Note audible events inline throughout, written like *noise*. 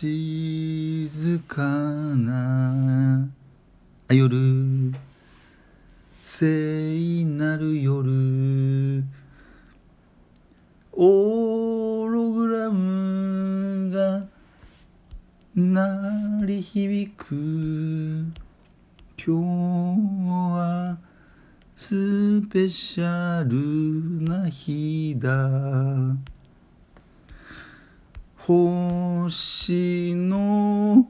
静かな夜聖なる夜オーログラムが鳴り響く。今日はスペシャルな日だ。星の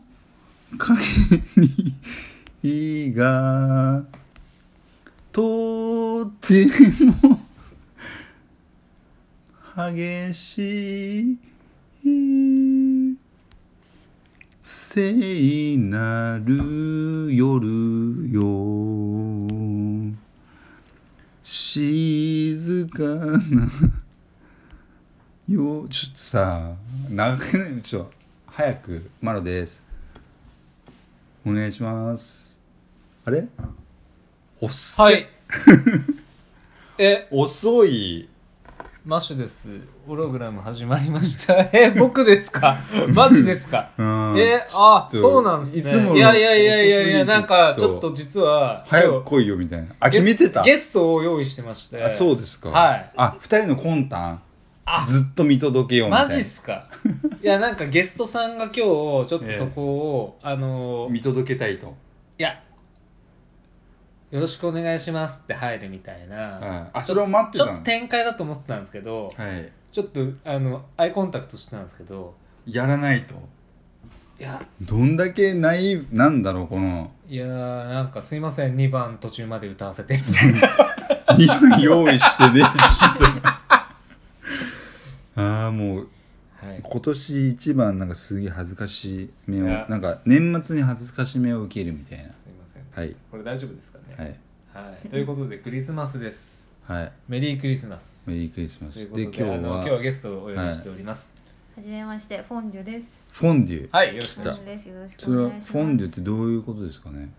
影にがとても激しい聖なる夜よ。静かなよちょっとさ長くない？ちょっと早くマロです。お願いします。あれ？おっせ。はい。*laughs* え。遅い。マッシュです。ホログラム始まりました。*laughs* え僕ですか？*laughs* マジですか？うん。えあそうなんですね。いつものいやいやいやいやいやなんかちちょっと実は早く来いよみたいな。あゲス決めてた？ゲストを用意してまして。あそうですか。はい。あ二人の魂胆？あ。ずっと見届けようみたいな。マジっすか？*laughs* いやなんかゲストさんが今日ちょっとそこを、あの見届けたいと。いやよろしくお願いしますって入るみたいな、はい。あそれを待ってちょっと展開だと思ってたんですけどはい。ちょっとあのアイコンタクトしてたんですけど。やらないと。いや。どんだけないなんだろうこの。いやーなんかすいません。2番途中まで歌わせてみたいな。*laughs* 2分用意してねえしああもうはい。今年一番なんかすげえ恥ずかしい目をなんか年末に恥ずかしめを受けるみたいな。すいません。はい。これ大丈夫ですかね？はい。はい、ということでクリスマスです。はい。メリークリスマス。メリークリスマス。ということでで今日はあの今日はゲストをお呼びしております。はじめまして、フォンデュです。フォンデュ。はい、よろしくお願いしンデュです。それは。フォンデュってどういうことですかね？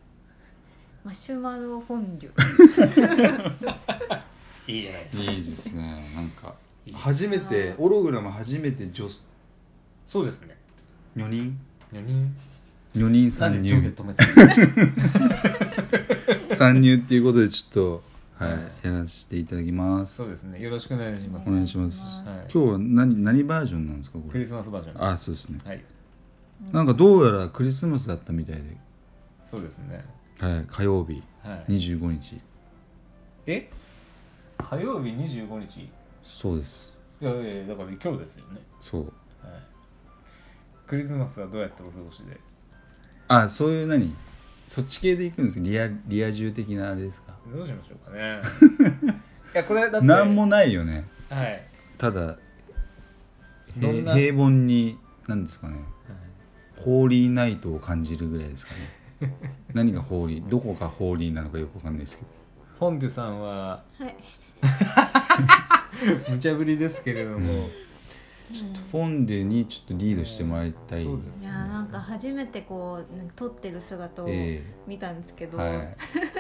マシュマロフォンデュ。*laughs* *laughs* いいじゃないですか。いいですね。なんか初めてオログラム初めて女そうですね。4人？4人。4人なん参で上下入止めたんですか参入っていうことでちょっとはいはい。やらせていただきます。そうですね。よろしくお願いします。お願いします。はい。今日は何何バージョンなんですかこれ？クリスマスバージョンです。あそうですね。はい。なんかどうやらクリスマスだったみたいで。そうですね。はい火曜日はい。25日。え？火曜日25日？いそうです。やいやいやだから今日ですよね。そう。はい。クリスマスはどうやってお過ごしで？あそういう何？そっち系で行くんですか？リアリア充的なあれですか？どうしましょうかね。*laughs* いやこれだってなんもないよね。はい。ただどんな？平凡に何ですかね？ホーリーナイトを感じるぐらいですかね。*laughs* 何がホーリー？どこがホーリーなのかよくわかんないですけど。フォンデュさんは？はい。*laughs* *laughs* 無茶ぶりですけれども、フォンデにちょっとリードしてもらいたい、そうですいやーなんか初めてこう撮ってる姿をえ見たんですけど、えはい。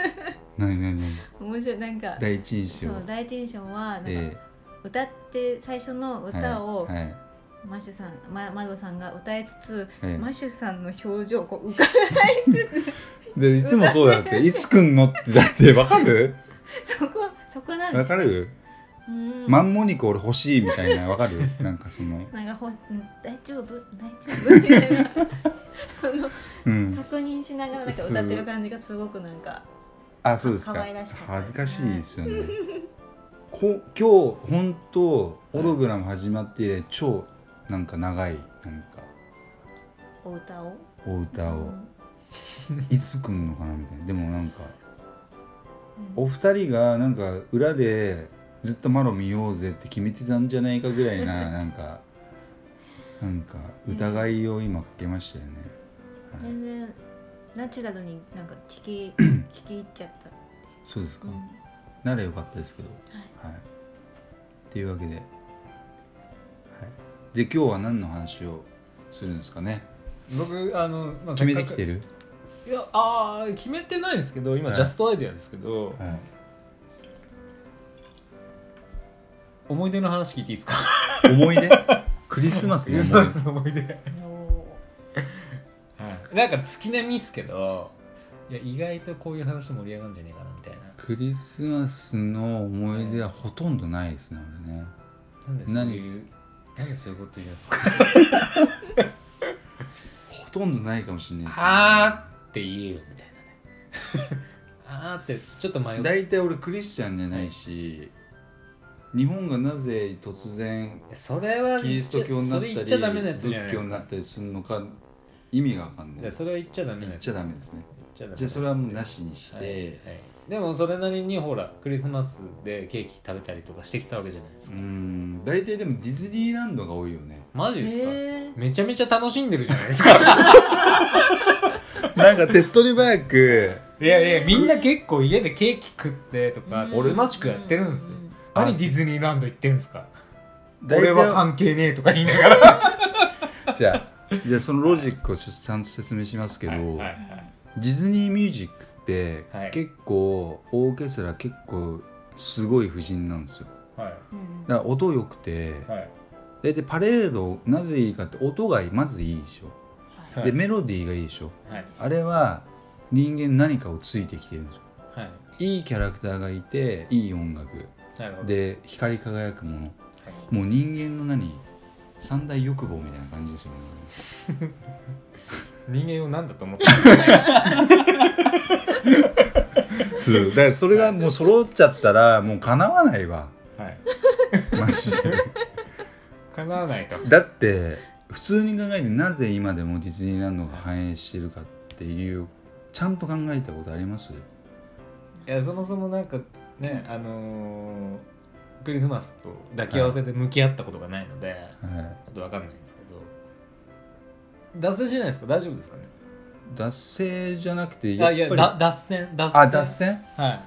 *laughs* 何何何？面白いなんか。第一印象そう第一印象はなんかえ歌って最初のえ歌をはいはい。マッシュさんまマロさんが歌いつつ、ええ。マッシュさんの表情をこう浮か *laughs* でいつもそうだっていつ来んのってだってわかる？そこそこなんですわかる？うんマンモニコ俺欲しいみたいなわかる？*laughs* なんかその。なんかほ、うん、大丈夫？大丈夫？みたいな。うん。確認しながらなんか歌ってる感じがすごくなんかあそうですか。可愛らしかった恥ずかしいですねですよね。こ今日本当オログラム始まって以来超なんか長いなんか。お歌を？お歌を。うん。いつ来んのかなみたいな。でもなんかうん。お二人がなんか裏でずっとマロ見ようぜって決めてたんじゃないかぐらいな *laughs* なんかなんか疑いを今かけましたよね、はい。全然ナチュラルになんか聞き *laughs* 聞き入っちゃった、そうですか、うん。ならよかったですけど。はい。はい。っていうわけで、はい、で今日は何の話をするんですかね？僕あの、まあ、決めてきてる？る、いやあー決めてないんですけど今、はい。ジャストアイデアですけど、はい、思い出の話聞いていいですか？思い出？*laughs* クリスマスクリスの思いマスの思い出。お *laughs* はい、なんか月並みっすけどいや意外とこういう話盛り上がるんじゃねえかなみたいな。クリスマスの思い出はほとんどないですね俺ね。なんでそういうなんでそういうこと言うんですか？ほとんどないかもしれないです、ね、あーって言えよみたいなね。*laughs* あーってちょっと迷って大体俺クリスチャンじゃないし日本がなぜ突然それはキリスト教になそったりれ言っちゃダメなやつじゃない仏教になったりするのか意味がわかんない。いやそれは言っちゃダメなやつ言っちゃダメですね。じゃあそれはもうなしにして、はいはい。でもそれなりにほらクリスマスでケーキ食べたりとかしてきたわけじゃないですうか、ん。大体でもディズニーランドが多いよね。マジですか、へめちゃめちゃ楽しんでるじゃないですか。*laughs* なんか手っ取り早く。いやいやみんな結構家でケーキ食ってとかうん。つつましくやってるんですよ。うん何ディズニーランド行ってんすか？俺は関係ねえとか言いながら。*laughs* じゃあじゃあそのロジックをちょっとちゃんと説明しますけど、はいはいはい。ディズニーミュージックってはい。結構オーケストラ結構すごい布陣なんですよ。はい。うん。だから音良くてはい。大体パレードなぜいいかって音がまずいいでしょ、はい。でメロディーがいいでしょ。はい。あれは人間何かをついてきてるんですよ。はい。いいキャラクターがいていい音楽で光り輝くもの。もう人間の何？三大欲望みたいな感じですよね。*laughs* 人間を何だと思ってるん *laughs* だからそれがもう揃っちゃったらもうかなわないわ。はい。*laughs* マジで。叶わないと。だって普通に考えてなぜ今でもディズニーランドが繁栄してるかっていう理由をちゃんと考えたことあります？いやそもそもなんかねあのークリスマスと抱き合わせで向き合ったことがないので、はい。ちょっとわかんないんですけど。脱線じゃないですか？大丈夫ですかね？脱線じゃなくてあいやぱりだ脱線脱線。あ脱線？はい。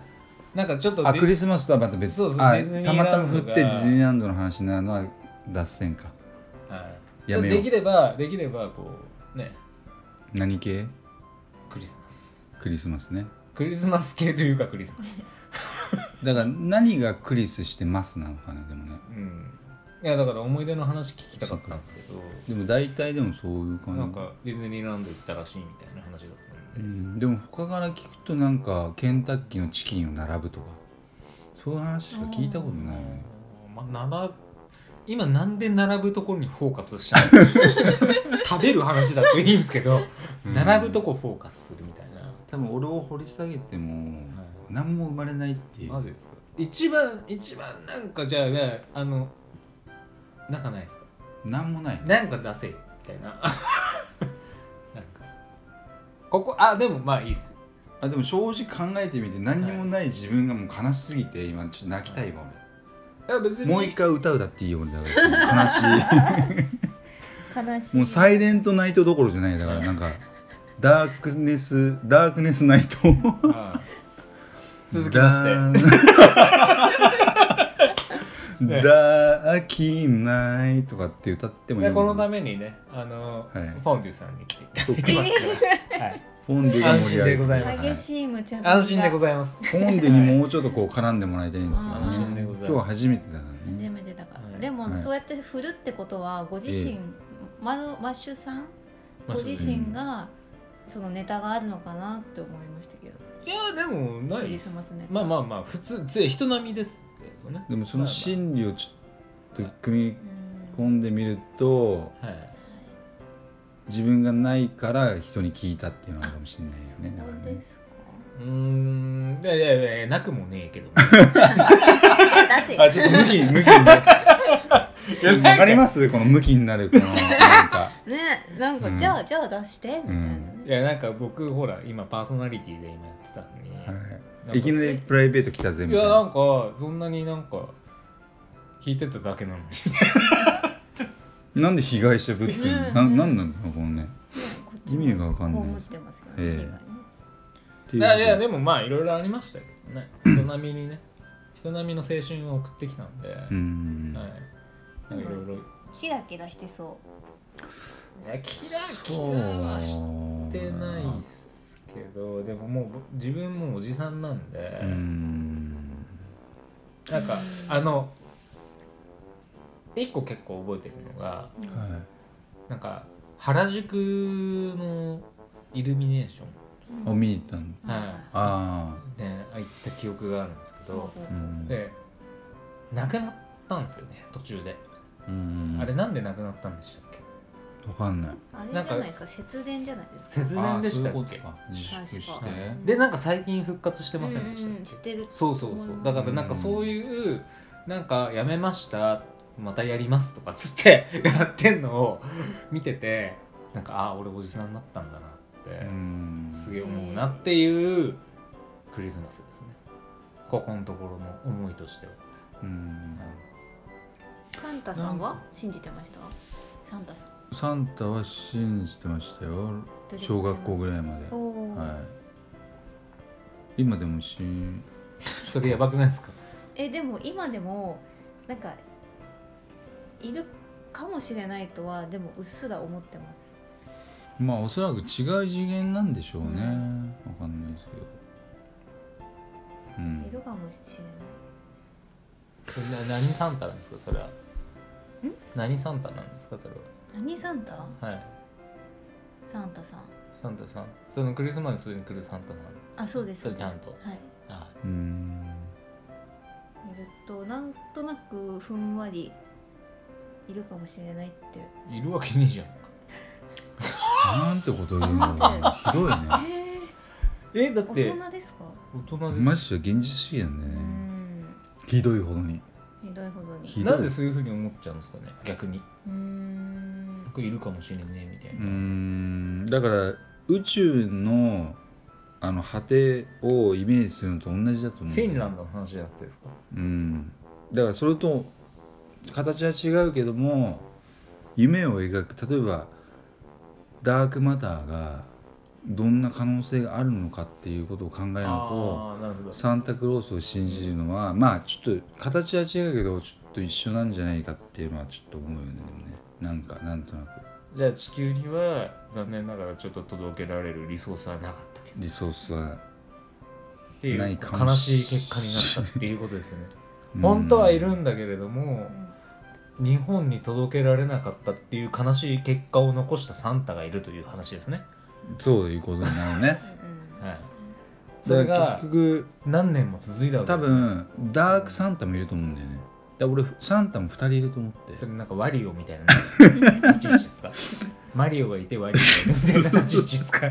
なんかちょっとあでクリスマスとはまた別。あそうそうたまたま振ってディズニーランドの話になるのは脱線か。はい、できればできればこうね。何系？クリスマス。クリスマスね。クリスマス系というかクリスマスだから何がクリスしてますなのかなでもね。うん。いやだから思い出の話聞きたかったんですけど。でも大体でもそういう感じ。なんかディズニーランド行ったらしいみたいな話だったうんで、ん、でも他から聞くとなんかケンタッキーのチキンを並ぶとか。そういう話しか聞いたことないよね。まあ、並ぶ今なんで並ぶところにフォーカスしたんですか食べる話だといいんですけど、うん。並ぶとこフォーカスするみたいな。多分俺を掘り下げても何も生まれないっていう。マジですか？一番一番なんかじゃあねあのなんかないですか？何もない。なんか出せよみたいな。*laughs* なんか。ここあでもまあいいっすよ。あでも正直考えてみて何にもない自分がもう悲しすぎて今ちょっと泣きたいわい。や別に。俺もう一回歌歌っていいよ俺だから悲し悲しい *laughs* い。もうサイレントナイトどころじゃない。だからなんかダークネスダークネスナイト。はい続きまして。てダーキナイとかって歌ってもいいでこのためにねあの、はい。フォンデュさんに来て。いただいてますから、はい、フォンデュが盛り上げて安心でございます。激しい無茶安心でございます。フォンデュにもうちょっとこう絡んでもらいたいんですよね。今日は初めてだからね。初めてだから、はい。でも、はい。そうやって振るってことはご自身、マルマッシュさん？マご自身がそのネタがあるのかなって思いましたけどいやでもないです。スマスネタ。まあまあまあ普通で人並みですけどね。でもその心理をちょっと組みうん込んでみるとはい。自分がないから人に聞いたっていうのはあるかもしれないですねだからね。そうですか。うーん。いやいやいやなくもねえけどあ *laughs* ちょっと向き向きになるわかります？この向きになるこの *laughs* なんか。ねなんか、うん。じゃあじゃあ出してみたいな。ね、いやなんか僕ほら今パーソナリティで今やってたのに、はい、いきなりプライベート来たぜみたいな。いやなんかそんなになんか聞いてただけなのに。なんで被害者ぶってんの、うんななんなんだろうこのね。ねこっちも意味がわかんない。こう思ってますよね、ええ。被害ね。っていやいやでもまあいろいろありましたけどね。人並みにね。人並みの青春を送ってきたんで、うーん、はいなん。かいろいろキラキラしてそいやキラキラはしてないっすけどでももうぼ自分もおじさんなんで、うーん。なんかあの一個結構覚えてるのがはなんか原宿のイルミネーショあ見に行ったの？ン、はあいね行った記憶があるんですけど、あうん。で亡くなったんですよね途中で、うんあれなんで亡くなったんでしたっけ？わかんない。あれじゃないですか節電じゃないですか。節電でしたっけ？自粛して。確でなんか最近復活してませんでした？っけ、うんうん。知ってるそうそう。そうだからなんかそういうなんかやめましたまたやりますとかつって *laughs* やってんのを見ててなんかああ俺おじさんになったんだなってうん。すげえ思うなっていうクリスマスですね。ここのところの思いとしては、うんサンタさんは信じてました？サンタさん。サンタは信じてましたよ。小学校ぐらいまで。はい。今でも信。*laughs* それやばくないですか？えでも今でもなんかいるかもしれないとはでもうっすら思ってます。まあおそらく違う次元なんでしょうね、うんわかんないですけど。うん。いるかもしれない。それな何サンタなんですか？それは何サンタなんですかそれ何サンタ？ははい。サンタさん。サンタさん。そのクリスマスに来るサンタさん。あそうですそれちゃんと。はい。あうんいるとなんとなくふんわりいるかもしれないって。いるわけねえじゃんなんてこと言うの。ひどいね。ええだっー、大人ですか？大人マジで現実主義なんだうよねん。ひどいほどにひどいほどになんでそういうふうに思っちゃうんですかね逆に。うーん。僕いるかもしれねえみたいうな、ん。だから宇宙のあの果てをイメージするのと同じだと思うフィンランドの話じゃなくてですか？うん。だからそれと形は違うけども夢を描く。例えばダークマターがどんな可能性があるのかっていうことを考えるのとサンタクロースを信じるのはまあちょっと形は違うけどちょっと一緒なんじゃないかっていうのはちょっと思うよねでもね。なんかなんとなく。じゃあ地球には残念ながらちょっと届けられるリソースはなかったけど。リソースはってい悲ししい結果になったっていうことですよね。うん。本当はいるんだけれども日本に届けられなかったっていう悲しい結果を残したサンタがいるという話ですね、そういうことになるね。うんはい、それが結局何年も続いたわけ多です、ね、分ダークサンタもいると思うんだよね。俺サンタも2人いると思って。それなんかワリオみたいな立ち位置ですか。マリオがいてワリオがいるみたいな立ち位置ですか。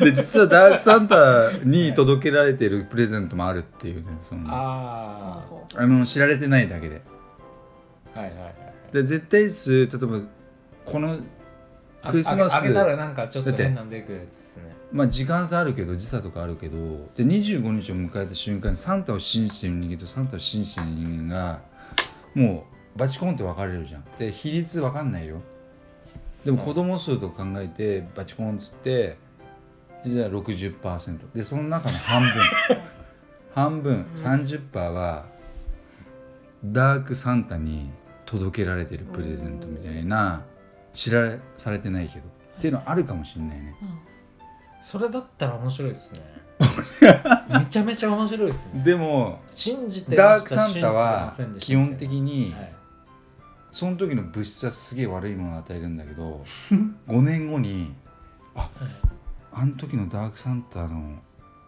で実はダークサンタに届けられてるプレゼントもあるっていうねそのああほうほうの知られてないだけで。あはいはいはい。で絶対数例えばこのあクリスマス。あげたらなんかちょっと変なん出てくるやつですね。まあ時間差あるけど時差とかあるけどで25日を迎えた瞬間にサンタを信じてる人間とサンタを信じてる人間がもうバチコンって分かれるじゃん。で比率分かんないよ。でも子供数と考えてバチコンっつってじゃあ60%でその中の半分。*laughs* 半分。30%はダークサンタに届けられてるプレゼントみたいな知らされてないけど。っていうのはあるかもしれないね。それだったら面白いですね。*laughs* めちゃめちゃ面白いですね。でも信じてダークサンタは基本的にはい。その時の物質はすげえ悪いものを与えるんだけど *laughs* 5年後にああの時のダークサンタの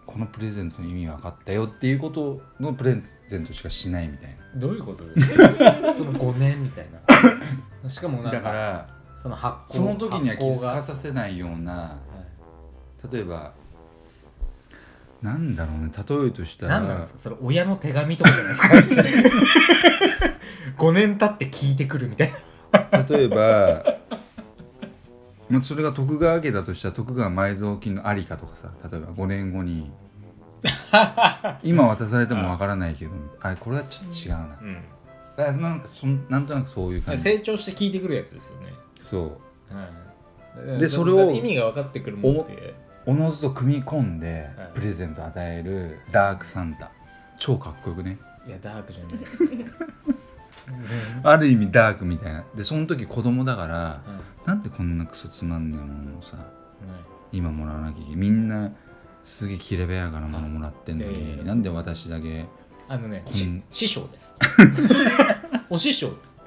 このプレゼントの意味分かったよっていうことのプレゼントしかしないみたいどういうこと？ですかその5年みたいな。*laughs* しかもだかからその発酵その時には気づかさせないようなはい。例えばなんだろうね例えるとしたら何なんですか？それ親の手紙とかじゃないですか？5年経って聞いてくるみたいな。例えばまあそれが徳川家だとしたら徳川埋蔵金のありかとかさ例えば5年後に今渡されてもわからないけどあこれはちょっと違うな、うん。あなんかそんなんとなくそういう感じ。成長して聞いてくるやつですよねそう。はい。でそれを意味が分かってくるもんっておのずと組み込んではい。プレゼント与えるダークサンタ。超かっこよくね。いやダークじゃないです。全 *laughs* ある意味ダークみたいな。でその時子供だからはい。なんでこんなクソつまんねえものをさはい。今もらわなきゃいけない。みんなすげえきれべやかなものもらってんのに、ええ。なんで私だけあのね、師匠です。*laughs* お師匠です。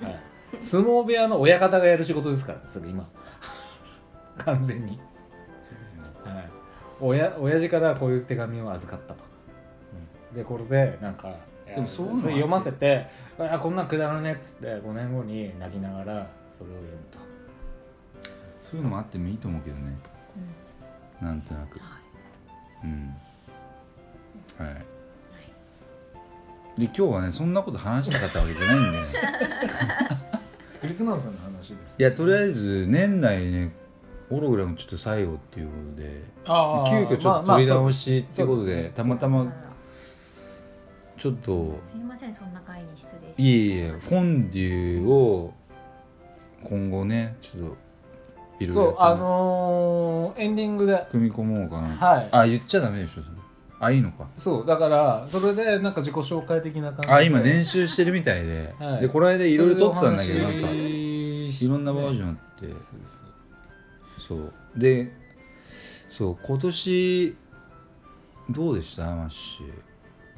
はい。相撲部屋の親方がやる仕事ですからそれ今。*laughs* 完全に、はい、親親父からこういう手紙を預かったと、うん。でこれでなんかでもそういうのは読ませて「あこんなんくだらねえ」っつって5年後に泣きながらそれを読むと。そういうのもあってもいいと思うけどね。うん。なんとなく。はい。うん。はい。で今日はねそんなこと話したかったわけじゃないんで *laughs* クリスマスの話ですいやとりあえず年内ねオログラムちょっと最後っていうことでああ急遽ちょっと取り直ししっていうことで,、そうですね。たまたまちょっとすいませんそんな会に失礼しいえいえフォンデュを今後ねちょっといろいろそうあのーエンディングで。組み込もうかな、はい。あ言っちゃダメでしょあいいのか。そうだからそれでなんか自己紹介的な感じで。あ今練習してるみたいで、はい。でこの間いろいろ撮ってたんだけどなんか。いいろんなバージョンあって、そうそうそう。でそう今年どうでした？マッシ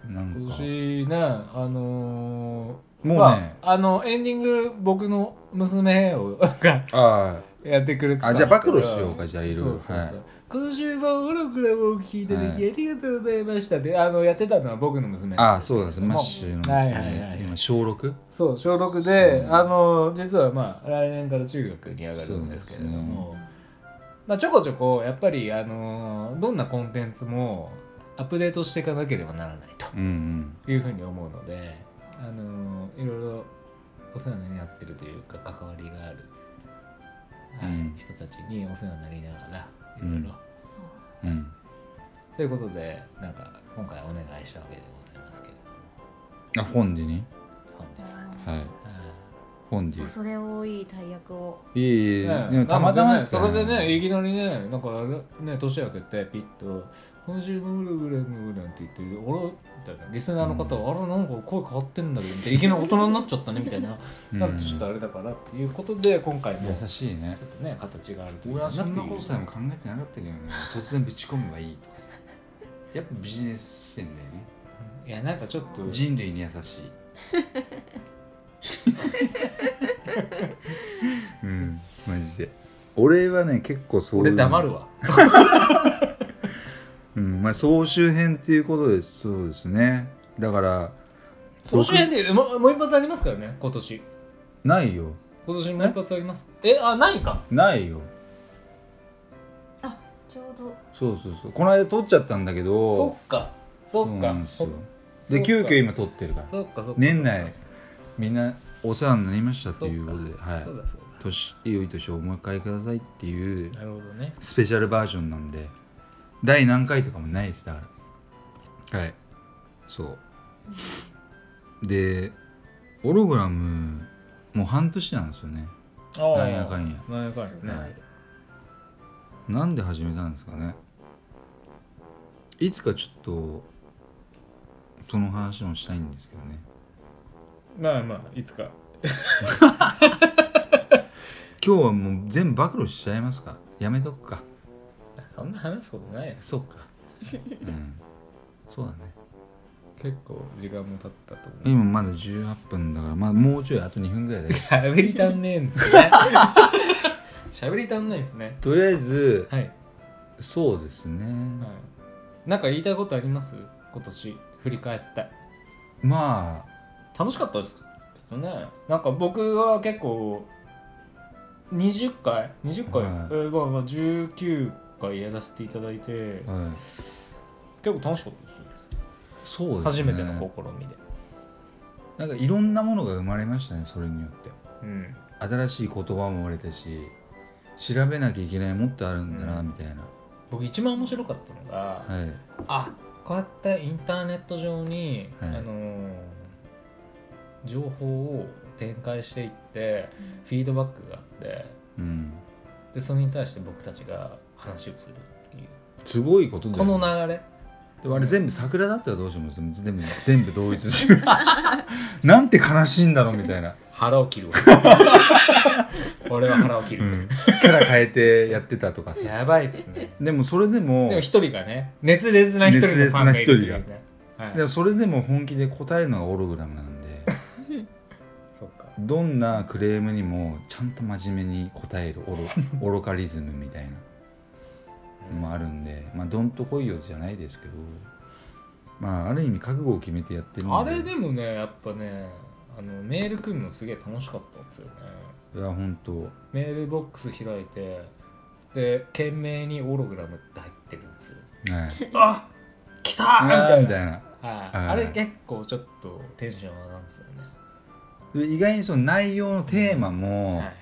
ーなん今か年ねあのーもうね、まあ、あのエンディング僕の娘をがあやってくれてたあじゃあ暴露しようかじゃあいろいろ。そうそうそう、はい。今週もオロクラムを聞いてい。ただきありがとうございました。で、あのやってたのは僕の娘ああそうなんです。マッシーの、はいはいはいはい。今小 6? そう小6で、うん。あの実はまあ来年から中学に上がるんですけれども、まあ、ちょこちょこやっぱりあのどんなコンテンツもアップデートしていかなければならないとうんうん。いうふうに思うのであのいろいろお世話になってるというか関わりがある、人たちにお世話になりながらいろいろ、うん。ということでなんか今回お願いしたわけでございますけれども。あフォンデュに本ですはい。はい。フォンデュ恐れ多い大役を。いえいえ、ねでもたまたまそれでねいきなりねなんかね年明けてピッと「今週もグラグラグラ」って言って「俺」みたいなリスナーの方は「あれなんか声変わってんだけど」みたいないきなり大人になっちゃったねみたいなうん。なるとちょっとあれだからっていうことで今回もちょ優しいね。っとね形があるという俺はそんなことさえも考えてなかったけどね突然ぶち込めばいいとかさ。やっぱビジネスしてんだよね。いやなんかちょっと人類に優しい。*laughs* うんマジで。俺はね結構そう俺黙るわ *laughs* うんまあ総集編っていうことですそうですね。だから総集編でもうもう一発ありますからね今年。ないよ。今年もう一発あります。えあないか。ないよ。ちょうど。そうそうそう。この間撮っちゃったんだけどそっか。そっか。でで急遽今撮ってるから。そっかそっか。年内みんなお世話になりましたということで、はい。そうだそうだ。年良い年をお迎えくださいっていうなるほどね。スペシャルバージョンなんで第何回とかもないですだから。はい。そう。でオログラムもう半年なんですよね。ああなんやかんや。なんやかんやね。はい。なんで始めたんですかね。いつかちょっとその話もしたいんですけどね。まあまあいつか。*laughs* 今日はもう全部暴露しちゃいますか。やめとくかそんな話すことないですそうか。うん。そうだね。結構時間も経ったと思う。今まだ18分だからまあもうちょいあと2分ぐらいだけど *laughs* 喋り足んねえんですね。*laughs* 喋り足んないですね。とりあえずはい、はい、そうですね。なんか言いたいことあります？今年振り返って。ま楽しかったです。けどね。なんか僕は結構20回？20回、はい。えーまあまあ19回やらせていただいてあ、はい、結構楽しかったですよ。そうですね。初めての試みで。なんかいろんなものが生まれましたねそれによって。うん。新しい言葉も生まれたし調べなきゃいけないもっとあるんだな、うん。みたいな。僕一番面白かったのが、はい。あこうやってインターネット上に、はい。あのー情報を展開していってフィードバックがあってうん。でそれに対して僕たちが話をするっていう。すごいことだこよ、ね、の流れ。でもあれ全部桜だったらどうします全部全部同一する *laughs* なんて悲しいんだろうみたいな、腹を切るわ。*laughs* 俺は腹を切る、うん、キャラ変えてやってたとかさ。やばいっすね。でもそれでもでも一人がね熱烈な一人のファンがいるっていうね。はい。でもそれでも本気で答えるのがオログラムなんで。*laughs* そっか。どんなクレームにもちゃんと真面目に答えるオロ愚かリズムみたいなのもあるんでまあどんとこいよじゃないですけどまあある意味覚悟を決めてやってるんで。あれでもねやっぱねあのメール来るのすげえ楽しかったんですよね。いや本当メールボックス開いてで懸命にオログラムって入ってるんですよ。はい。あ来たみたいな。みたいな。はい。はい。あれ結構ちょっとテンション上がるんですよね。で意外にその内容のテーマも、はいはい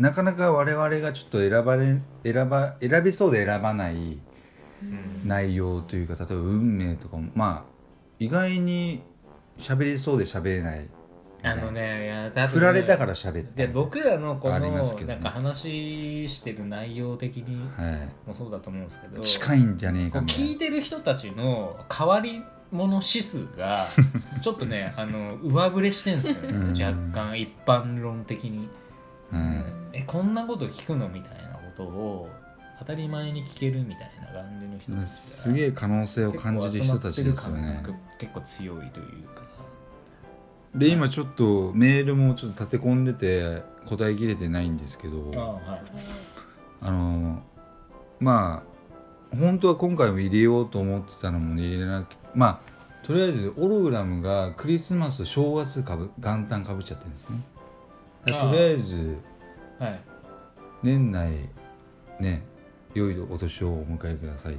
なかなか我々がちょっと選ばれ選ば選びそうで選ばないうん。内容というか例えば運命とかもまあ意外に喋りそうで喋れないあのねいや多分。振られたから喋ったで僕らのこのね。なんか話してる内容的にはもそうだと思うんですけどい、近いんじゃねえか聞いてる人たちの変わり者指数が *laughs* ちょっとねあの上振れしてんですよね。うん。若干一般論的に、な、うん。えこんなこと聞くのみたいなことを当たり前に聞けるみたいな感じの人たちがすげえ可能性を感じる人たちですよね。結構強いというか。で今ちょっとメールもちょっと立て込んでて答えきれてないんですけどああはい。あのまあ本当は今回も入れようと思ってたのも入れなくまあとりあえずオログラムがクリスマスと正月かぶ元旦かぶっちゃってるんですねとりあえずはい。年内ね良いお年をお迎えください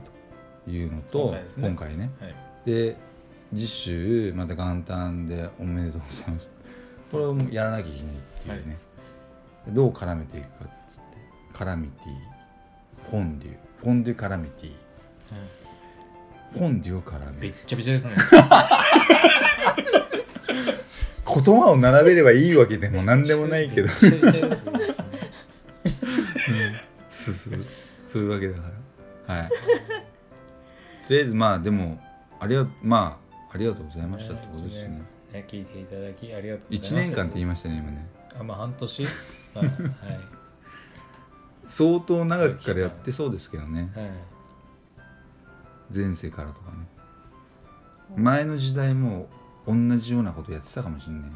というのと今回ね。ね。はい。で次週また元旦でおめでとうございます。これをやらなきゃいけないっていうね、どう絡めていくかっつってカラミティフォンデュフォンデュカラミティフォンデュを絡める。べっちゃべちゃですね言葉を並べればいいわけでも何でもないけど。ね *laughs* そうそう。そういうわけだから。はい。とりあえずまあでもありがまあありがとうございましたってことですね。ね聞いていただきありがとうございま1した年間って言いましたね今ね。あまあ半年。はいはい。相当長くからやってそうですけどね。はい。前世からとかね。前の時代も同じようなことやってたかもしれないね。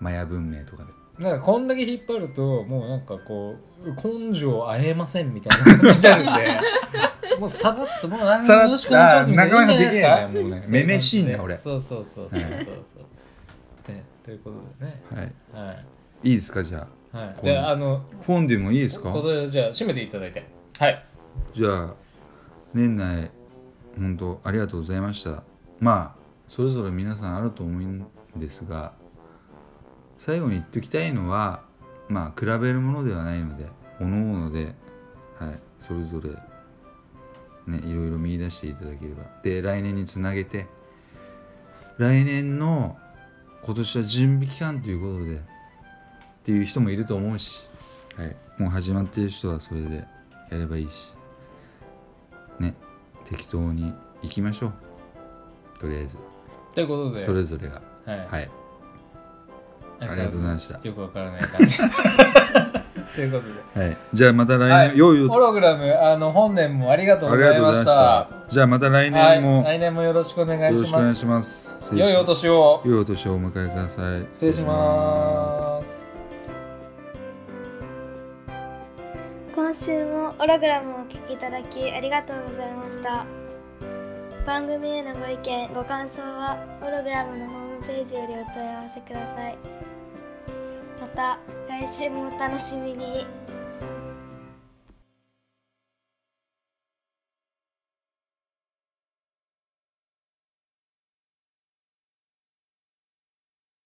マヤ文明とかで。なんかこんだけ引っ張るともうなんかこう根性あえませんみたいな感じになるんで *laughs* もうさらっともうなんさらっよろしくお願いしますみたいなじゃないでもうねめめしいんだ俺。そうそうそうそうそう。そうでということでね。はい。はい。いいですかじゃあ。はい。じゃああのフォンデュもいいですか？じゃあ締めていただいて。はい。じゃあ年内本当ありがとうございました。まあそれぞれ皆さんあると思うんですが最後に言っておきたいのはまあ比べるものではないので各々で、はい、それぞれねいろいろ見出していただければ。で来年につなげて来年の今年は準備期間ということでっていう人もいると思うし、はい、もう始まってる人はそれでやればいいしね適当に行きましょう。とりあえず。ということで。それぞれが。はい。はい。あありがとうございました。よくわからない感じ。*laughs* ということで。はい。じゃあまた来年、はい。良いおホログラムあの本年もありがとうありがございましとうございました。たじゃあまた来年も。はい、来年もよろしくお願いよろします。しくお願いします。良いお年を。良いお年をお迎えください。失礼します。今週もオログラムをお聞きいただきありがとうございました番組へのご意見ご感想はホログラムのホームページよりお問い合わせください。また来週もお楽しみに。